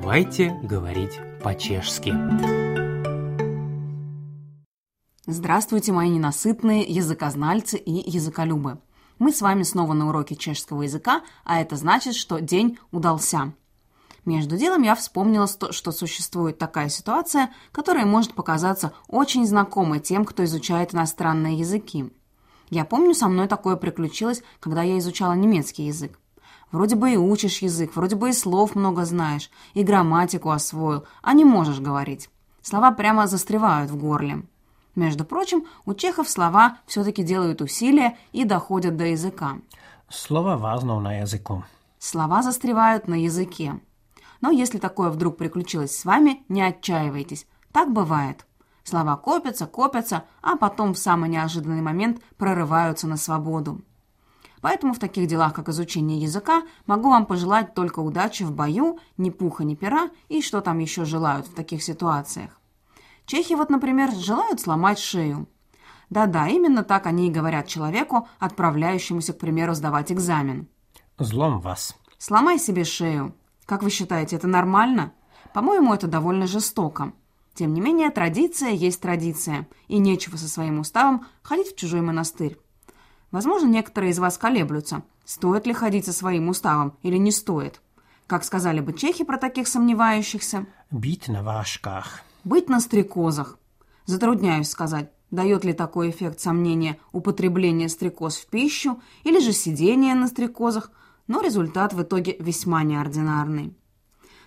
Давайте говорить по-чешски. Здравствуйте, мои ненасытные языкознальцы и языколюбы. Мы с вами снова на уроке чешского языка, а это значит, что день удался. Между делом я вспомнила, что существует такая ситуация, которая может показаться очень знакомой тем, кто изучает иностранные языки. Я помню, со мной такое приключилось, когда я изучала немецкий язык. Вроде бы и учишь язык, вроде бы и слов много знаешь, и грамматику освоил, а не можешь говорить. Слова прямо застревают в горле. Между прочим, у чехов слова все-таки делают усилия и доходят до языка. Слова важно на языку. Слова застревают на языке. Но если такое вдруг приключилось с вами, не отчаивайтесь. Так бывает. Слова копятся, копятся, а потом в самый неожиданный момент прорываются на свободу. Поэтому в таких делах, как изучение языка, могу вам пожелать только удачи в бою, ни пуха, ни пера и что там еще желают в таких ситуациях. Чехи вот, например, желают сломать шею. Да-да, именно так они и говорят человеку, отправляющемуся, к примеру, сдавать экзамен. Злом вас. Сломай себе шею. Как вы считаете, это нормально? По-моему, это довольно жестоко. Тем не менее, традиция есть традиция, и нечего со своим уставом ходить в чужой монастырь. Возможно, некоторые из вас колеблются, стоит ли ходить со своим уставом или не стоит. Как сказали бы чехи про таких сомневающихся? Бить на вашках. Быть на стрекозах. Затрудняюсь сказать, дает ли такой эффект сомнения употребление стрекоз в пищу или же сидение на стрекозах, но результат в итоге весьма неординарный.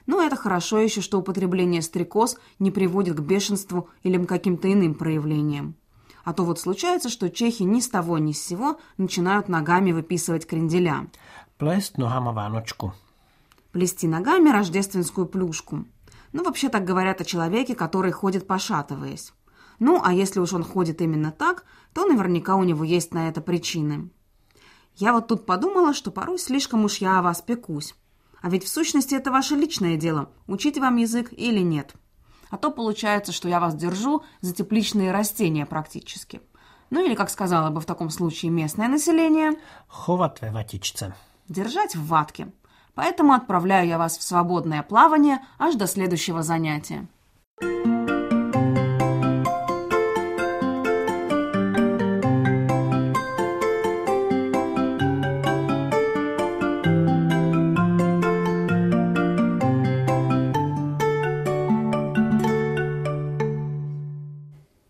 Но это хорошо еще, что употребление стрекоз не приводит к бешенству или к каким-то иным проявлениям. А то вот случается, что чехи ни с того ни с сего начинают ногами выписывать кренделя. Плесть ногама ваночку. Плести ногами рождественскую плюшку. Ну, вообще так говорят о человеке, который ходит пошатываясь. Ну, а если уж он ходит именно так, то наверняка у него есть на это причины. Я вот тут подумала, что порой слишком уж я о вас пекусь. А ведь в сущности это ваше личное дело, учить вам язык или нет. А то получается, что я вас держу за тепличные растения практически. Ну или, как сказала бы в таком случае местное население... Ховат ватичце. Держать в ватке. Поэтому отправляю я вас в свободное плавание аж до следующего занятия.